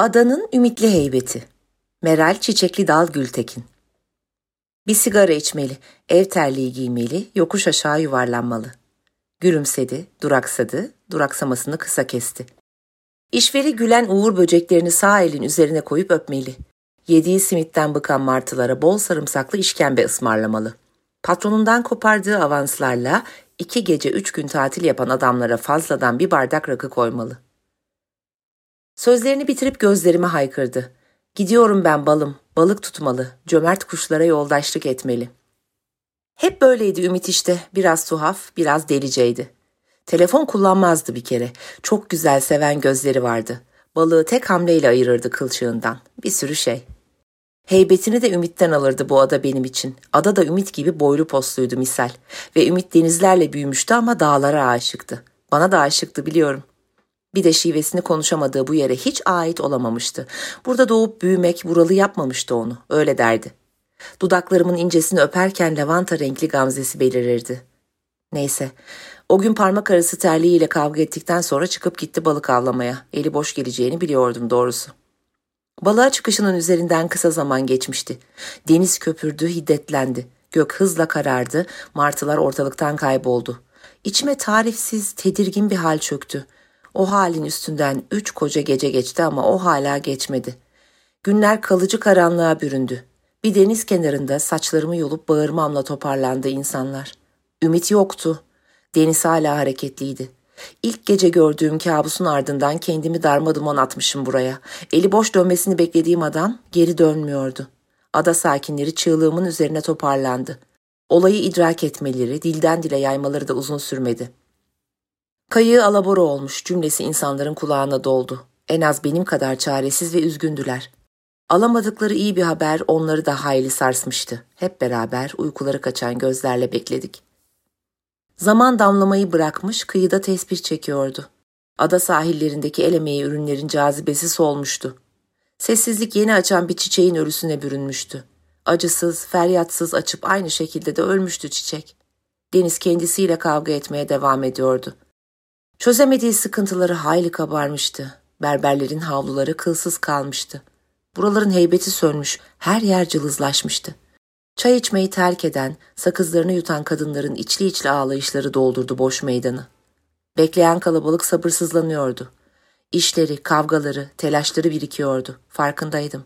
Adanın ümitli heybeti. Meral Çiçekli Dal Gültekin. Bir sigara içmeli, ev terliği giymeli, yokuş aşağı yuvarlanmalı. Gülümsedi, duraksadı, duraksamasını kısa kesti. İşveri gülen uğur böceklerini sağ elin üzerine koyup öpmeli. Yediği simitten bıkan martılara bol sarımsaklı işkembe ısmarlamalı. Patronundan kopardığı avanslarla iki gece üç gün tatil yapan adamlara fazladan bir bardak rakı koymalı. Sözlerini bitirip gözlerime haykırdı. Gidiyorum ben balım, balık tutmalı, cömert kuşlara yoldaşlık etmeli. Hep böyleydi Ümit işte, biraz tuhaf, biraz deliceydi. Telefon kullanmazdı bir kere, çok güzel seven gözleri vardı. Balığı tek hamleyle ayırırdı kılçığından, bir sürü şey. Heybetini de Ümit'ten alırdı bu ada benim için. Ada da Ümit gibi boylu posluydu misal. Ve Ümit denizlerle büyümüştü ama dağlara aşıktı. Bana da aşıktı biliyorum. Bir de şivesini konuşamadığı bu yere hiç ait olamamıştı. Burada doğup büyümek buralı yapmamıştı onu, öyle derdi. Dudaklarımın incesini öperken lavanta renkli gamzesi belirirdi. Neyse, o gün parmak arası terliğiyle kavga ettikten sonra çıkıp gitti balık avlamaya. Eli boş geleceğini biliyordum doğrusu. Balığa çıkışının üzerinden kısa zaman geçmişti. Deniz köpürdü, hiddetlendi. Gök hızla karardı, martılar ortalıktan kayboldu. İçime tarifsiz, tedirgin bir hal çöktü. O halin üstünden üç koca gece geçti ama o hala geçmedi. Günler kalıcı karanlığa büründü. Bir deniz kenarında saçlarımı yolup bağırmamla toparlandı insanlar. Ümit yoktu. Deniz hala hareketliydi. İlk gece gördüğüm kabusun ardından kendimi darma duman atmışım buraya. Eli boş dönmesini beklediğim adam geri dönmüyordu. Ada sakinleri çığlığımın üzerine toparlandı. Olayı idrak etmeleri, dilden dile yaymaları da uzun sürmedi. Kayığı alabora olmuş cümlesi insanların kulağına doldu. En az benim kadar çaresiz ve üzgündüler. Alamadıkları iyi bir haber onları da hayli sarsmıştı. Hep beraber uykuları kaçan gözlerle bekledik. Zaman damlamayı bırakmış kıyıda tesbih çekiyordu. Ada sahillerindeki el emeği ürünlerin cazibesi solmuştu. Sessizlik yeni açan bir çiçeğin örüsüne bürünmüştü. Acısız, feryatsız açıp aynı şekilde de ölmüştü çiçek. Deniz kendisiyle kavga etmeye devam ediyordu. Çözemediği sıkıntıları hayli kabarmıştı. Berberlerin havluları kılsız kalmıştı. Buraların heybeti sönmüş, her yer cılızlaşmıştı. Çay içmeyi terk eden, sakızlarını yutan kadınların içli içli ağlayışları doldurdu boş meydanı. Bekleyen kalabalık sabırsızlanıyordu. İşleri, kavgaları, telaşları birikiyordu. Farkındaydım.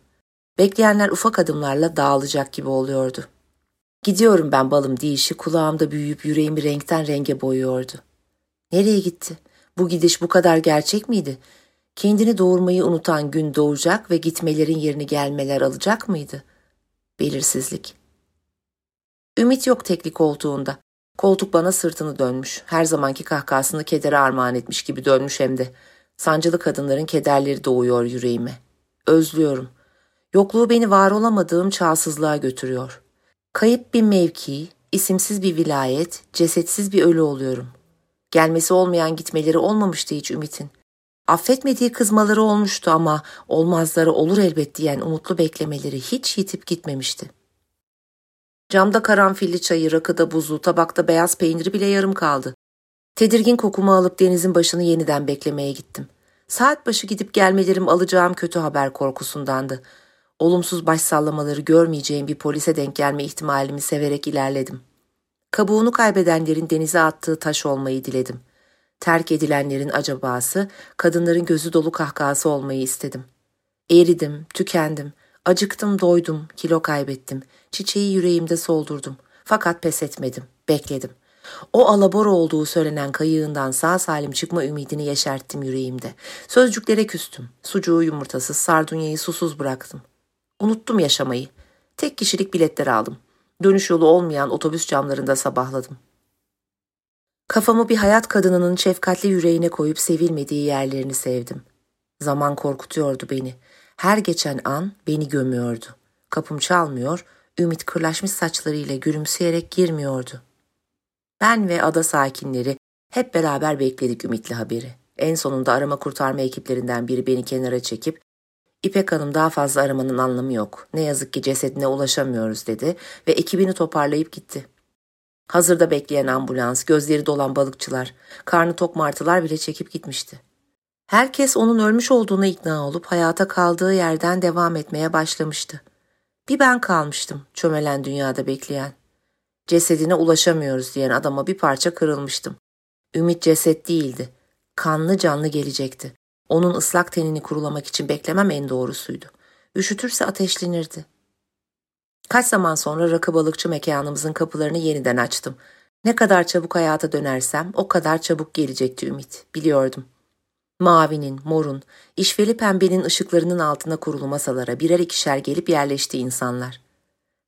Bekleyenler ufak adımlarla dağılacak gibi oluyordu. Gidiyorum ben balım deyişi kulağımda büyüyüp yüreğimi renkten renge boyuyordu. Nereye gitti? Bu gidiş bu kadar gerçek miydi? Kendini doğurmayı unutan gün doğacak ve gitmelerin yerini gelmeler alacak mıydı? Belirsizlik. Ümit yok tekli koltuğunda. Koltuk bana sırtını dönmüş. Her zamanki kahkahasını kedere armağan etmiş gibi dönmüş hem de. Sancılı kadınların kederleri doğuyor yüreğime. Özlüyorum. Yokluğu beni var olamadığım çağsızlığa götürüyor. Kayıp bir mevki, isimsiz bir vilayet, cesetsiz bir ölü oluyorum. Gelmesi olmayan gitmeleri olmamıştı hiç Ümit'in. Affetmediği kızmaları olmuştu ama olmazları olur elbet diyen umutlu beklemeleri hiç yitip gitmemişti. Camda karanfilli çayı, rakıda buzu, tabakta beyaz peyniri bile yarım kaldı. Tedirgin kokumu alıp denizin başını yeniden beklemeye gittim. Saat başı gidip gelmelerim alacağım kötü haber korkusundandı. Olumsuz baş sallamaları görmeyeceğim bir polise denk gelme ihtimalimi severek ilerledim. Kabuğunu kaybedenlerin denize attığı taş olmayı diledim. Terk edilenlerin acabası, kadınların gözü dolu kahkahası olmayı istedim. Eridim, tükendim, acıktım, doydum, kilo kaybettim. Çiçeği yüreğimde soldurdum. Fakat pes etmedim, bekledim. O alabora olduğu söylenen kayığından sağ salim çıkma ümidini yeşerttim yüreğimde. Sözcüklere küstüm. Sucuğu yumurtasız, sardunyayı susuz bıraktım. Unuttum yaşamayı. Tek kişilik biletler aldım. Dönüş yolu olmayan otobüs camlarında sabahladım. Kafamı bir hayat kadınının şefkatli yüreğine koyup sevilmediği yerlerini sevdim. Zaman korkutuyordu beni. Her geçen an beni gömüyordu. Kapım çalmıyor, ümit kırlaşmış saçlarıyla gülümseyerek girmiyordu. Ben ve ada sakinleri hep beraber bekledik ümitli haberi. En sonunda arama kurtarma ekiplerinden biri beni kenara çekip İpek Hanım daha fazla aramanın anlamı yok. Ne yazık ki cesedine ulaşamıyoruz dedi ve ekibini toparlayıp gitti. Hazırda bekleyen ambulans, gözleri dolan balıkçılar, karnı tok martılar bile çekip gitmişti. Herkes onun ölmüş olduğuna ikna olup hayata kaldığı yerden devam etmeye başlamıştı. Bir ben kalmıştım çömelen dünyada bekleyen. Cesedine ulaşamıyoruz diyen adama bir parça kırılmıştım. Ümit ceset değildi. Kanlı canlı gelecekti. Onun ıslak tenini kurulamak için beklemem en doğrusuydu. Üşütürse ateşlenirdi. Kaç zaman sonra rakı balıkçı mekanımızın kapılarını yeniden açtım. Ne kadar çabuk hayata dönersem o kadar çabuk gelecekti ümit, biliyordum. Mavinin, morun, işveli pembenin ışıklarının altına kurulu masalara birer ikişer gelip yerleşti insanlar.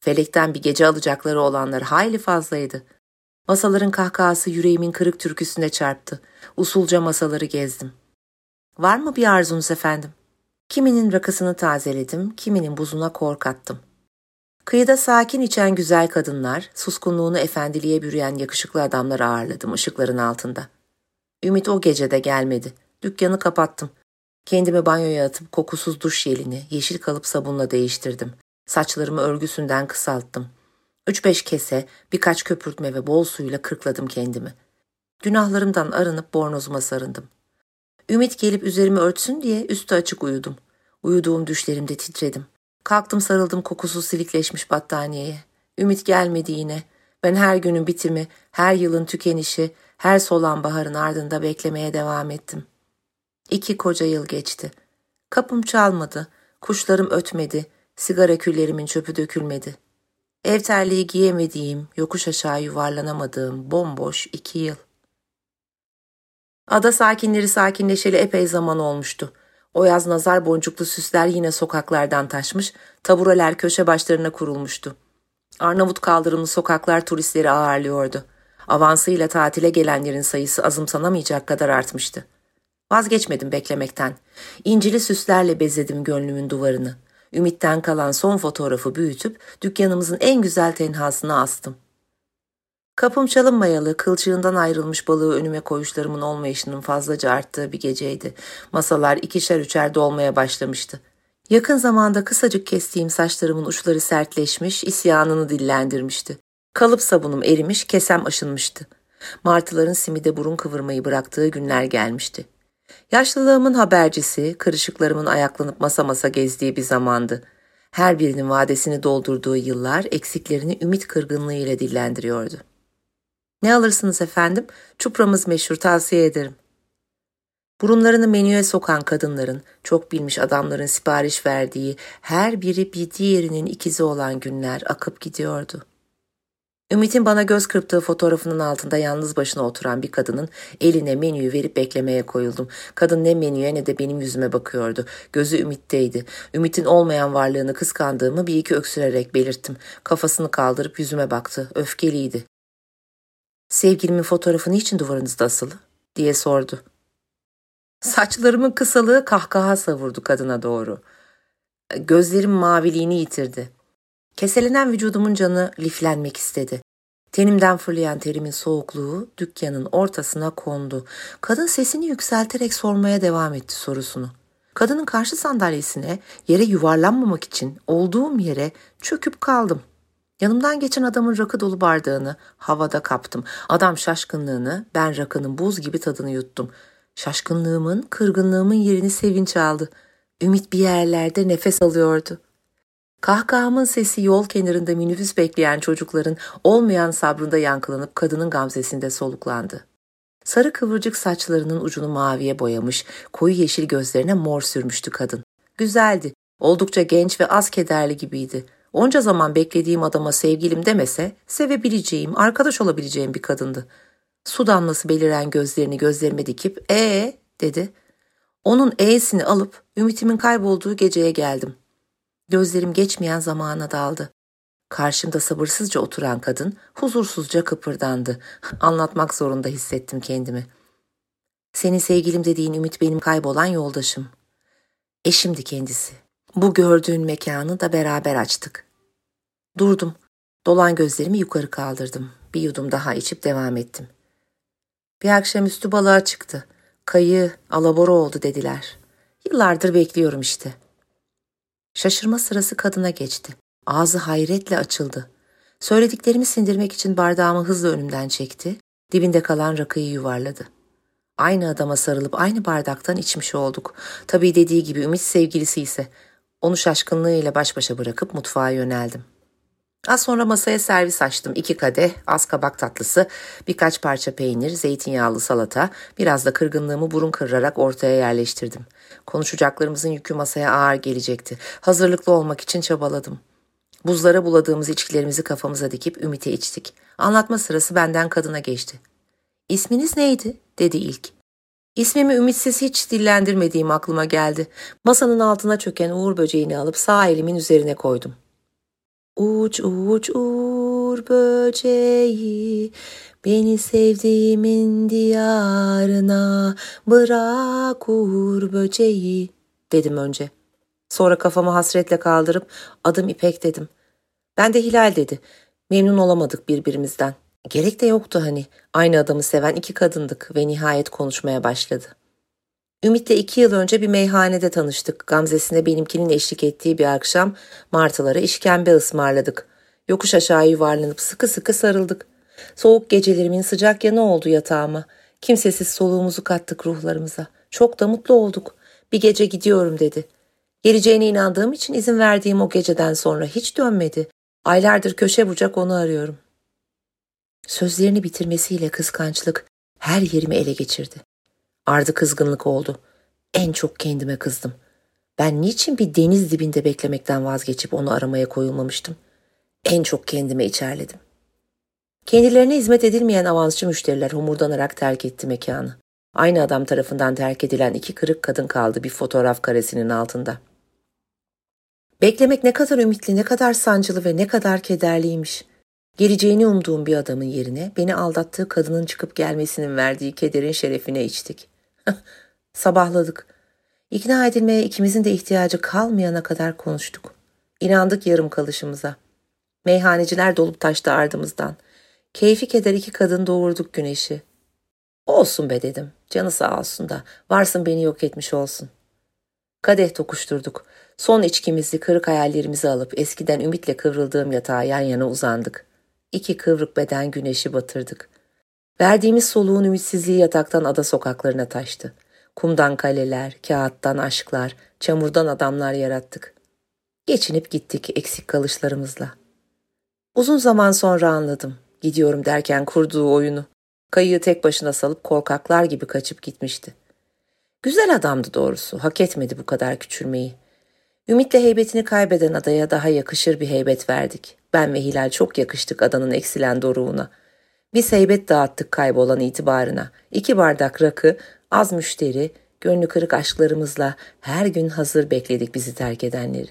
Felekten bir gece alacakları olanlar hayli fazlaydı. Masaların kahkahası yüreğimin kırık türküsüne çarptı. Usulca masaları gezdim. Var mı bir arzunuz efendim? Kiminin rakısını tazeledim, kiminin buzuna kork attım. Kıyıda sakin içen güzel kadınlar, suskunluğunu efendiliğe bürüyen yakışıklı adamlar ağırladım ışıkların altında. Ümit o gece de gelmedi. Dükkanı kapattım. Kendimi banyoya atıp kokusuz duş jelini yeşil kalıp sabunla değiştirdim. Saçlarımı örgüsünden kısalttım. Üç beş kese, birkaç köpürtme ve bol suyla kırkladım kendimi. Günahlarımdan arınıp bornozuma sarındım. Ümit gelip üzerimi örtsün diye üstü açık uyudum. Uyuduğum düşlerimde titredim. Kalktım sarıldım kokusuz silikleşmiş battaniyeye. Ümit gelmedi yine. Ben her günün bitimi, her yılın tükenişi, her solan baharın ardında beklemeye devam ettim. İki koca yıl geçti. Kapım çalmadı, kuşlarım ötmedi, sigara küllerimin çöpü dökülmedi. Ev terliği giyemediğim, yokuş aşağı yuvarlanamadığım bomboş iki yıl. Ada sakinleri sakinleşeli epey zaman olmuştu. O yaz nazar boncuklu süsler yine sokaklardan taşmış, tabureler köşe başlarına kurulmuştu. Arnavut kaldırımlı sokaklar turistleri ağırlıyordu. Avansıyla tatile gelenlerin sayısı azımsanamayacak kadar artmıştı. Vazgeçmedim beklemekten. İncili süslerle bezledim gönlümün duvarını. Ümitten kalan son fotoğrafı büyütüp dükkanımızın en güzel tenhasına astım. Kapım çalınmayalı, kılçığından ayrılmış balığı önüme koyuşlarımın olmayışının fazlaca arttığı bir geceydi. Masalar ikişer üçer dolmaya başlamıştı. Yakın zamanda kısacık kestiğim saçlarımın uçları sertleşmiş, isyanını dillendirmişti. Kalıp sabunum erimiş, kesem aşınmıştı. Martıların simide burun kıvırmayı bıraktığı günler gelmişti. Yaşlılığımın habercisi, kırışıklarımın ayaklanıp masa masa gezdiği bir zamandı. Her birinin vadesini doldurduğu yıllar eksiklerini ümit kırgınlığı ile dillendiriyordu. Ne alırsınız efendim? Çupramız meşhur tavsiye ederim. Burunlarını menüye sokan kadınların, çok bilmiş adamların sipariş verdiği her biri bir diğerinin ikizi olan günler akıp gidiyordu. Ümit'in bana göz kırptığı fotoğrafının altında yalnız başına oturan bir kadının eline menüyü verip beklemeye koyuldum. Kadın ne menüye ne de benim yüzüme bakıyordu. Gözü Ümit'teydi. Ümit'in olmayan varlığını kıskandığımı bir iki öksürerek belirttim. Kafasını kaldırıp yüzüme baktı. Öfkeliydi. Sevgilimin fotoğrafı niçin duvarınızda asılı? diye sordu. Saçlarımın kısalığı kahkaha savurdu kadına doğru. Gözlerim maviliğini yitirdi. Keselenen vücudumun canı liflenmek istedi. Tenimden fırlayan terimin soğukluğu dükkanın ortasına kondu. Kadın sesini yükselterek sormaya devam etti sorusunu. Kadının karşı sandalyesine yere yuvarlanmamak için olduğum yere çöküp kaldım. Yanımdan geçen adamın rakı dolu bardağını havada kaptım. Adam şaşkınlığını, ben rakının buz gibi tadını yuttum. Şaşkınlığımın, kırgınlığımın yerini sevinç aldı. Ümit bir yerlerde nefes alıyordu. Kahkahamın sesi yol kenarında minibüs bekleyen çocukların olmayan sabrında yankılanıp kadının gamzesinde soluklandı. Sarı kıvırcık saçlarının ucunu maviye boyamış, koyu yeşil gözlerine mor sürmüştü kadın. Güzeldi, oldukça genç ve az kederli gibiydi. Onca zaman beklediğim adama sevgilim demese, sevebileceğim, arkadaş olabileceğim bir kadındı. Su damlası beliren gözlerini gözlerime dikip, ee dedi. Onun e'sini alıp ümitimin kaybolduğu geceye geldim. Gözlerim geçmeyen zamana daldı. Karşımda sabırsızca oturan kadın huzursuzca kıpırdandı. Anlatmak zorunda hissettim kendimi. Senin sevgilim dediğin Ümit benim kaybolan yoldaşım. Eşimdi kendisi. Bu gördüğün mekanı da beraber açtık. Durdum. Dolan gözlerimi yukarı kaldırdım. Bir yudum daha içip devam ettim. Bir akşam üstü balığa çıktı. Kayı alabora oldu dediler. Yıllardır bekliyorum işte. Şaşırma sırası kadına geçti. Ağzı hayretle açıldı. Söylediklerimi sindirmek için bardağımı hızla önümden çekti. Dibinde kalan rakıyı yuvarladı. Aynı adama sarılıp aynı bardaktan içmiş olduk. Tabii dediği gibi Ümit sevgilisi ise onu şaşkınlığıyla baş başa bırakıp mutfağa yöneldim. Az sonra masaya servis açtım. İki kadeh, az kabak tatlısı, birkaç parça peynir, zeytinyağlı salata, biraz da kırgınlığımı burun kırarak ortaya yerleştirdim. Konuşacaklarımızın yükü masaya ağır gelecekti. Hazırlıklı olmak için çabaladım. Buzlara buladığımız içkilerimizi kafamıza dikip Ümit'e içtik. Anlatma sırası benden kadına geçti. İsminiz neydi? dedi ilk. İsmimi ümitsiz hiç dillendirmediğim aklıma geldi. Masanın altına çöken uğur böceğini alıp sağ elimin üzerine koydum. Uç uç uğur böceği beni sevdiğimin diyarına bırak uğur böceği dedim önce. Sonra kafamı hasretle kaldırıp adım İpek dedim. Ben de Hilal dedi. Memnun olamadık birbirimizden. Gerek de yoktu hani. Aynı adamı seven iki kadındık ve nihayet konuşmaya başladı. Ümit'le iki yıl önce bir meyhanede tanıştık. Gamzesine benimkinin eşlik ettiği bir akşam martılara işkembe ısmarladık. Yokuş aşağı yuvarlanıp sıkı sıkı sarıldık. Soğuk gecelerimin sıcak yanı oldu yatağıma. Kimsesiz soluğumuzu kattık ruhlarımıza. Çok da mutlu olduk. Bir gece gidiyorum dedi. Geleceğine inandığım için izin verdiğim o geceden sonra hiç dönmedi. Aylardır köşe bucak onu arıyorum. Sözlerini bitirmesiyle kıskançlık her yerimi ele geçirdi. Ardı kızgınlık oldu. En çok kendime kızdım. Ben niçin bir deniz dibinde beklemekten vazgeçip onu aramaya koyulmamıştım? En çok kendime içerledim. Kendilerine hizmet edilmeyen avansçı müşteriler homurdanarak terk etti mekanı. Aynı adam tarafından terk edilen iki kırık kadın kaldı bir fotoğraf karesinin altında. Beklemek ne kadar ümitli, ne kadar sancılı ve ne kadar kederliymiş. Geleceğini umduğum bir adamın yerine beni aldattığı kadının çıkıp gelmesinin verdiği kederin şerefine içtik. Sabahladık. İkna edilmeye ikimizin de ihtiyacı kalmayana kadar konuştuk. İnandık yarım kalışımıza. Meyhaneciler dolup taştı ardımızdan. Keyfi keder iki kadın doğurduk güneşi. Olsun be dedim. Canı sağ olsun da. Varsın beni yok etmiş olsun. Kadeh tokuşturduk. Son içkimizi, kırık hayallerimizi alıp eskiden ümitle kıvrıldığım yatağa yan yana uzandık. İki kıvrık beden güneşi batırdık. Verdiğimiz soluğun ümitsizliği yataktan ada sokaklarına taştı. Kumdan kaleler, kağıttan aşklar, çamurdan adamlar yarattık. Geçinip gittik eksik kalışlarımızla. Uzun zaman sonra anladım. Gidiyorum derken kurduğu oyunu. Kayığı tek başına salıp korkaklar gibi kaçıp gitmişti. Güzel adamdı doğrusu. Hak etmedi bu kadar küçülmeyi. Ümitle heybetini kaybeden adaya daha yakışır bir heybet verdik. Ben ve Hilal çok yakıştık adanın eksilen doruğuna. Biz heybet dağıttık kaybolan itibarına. İki bardak rakı, az müşteri, gönlü kırık aşklarımızla her gün hazır bekledik bizi terk edenleri.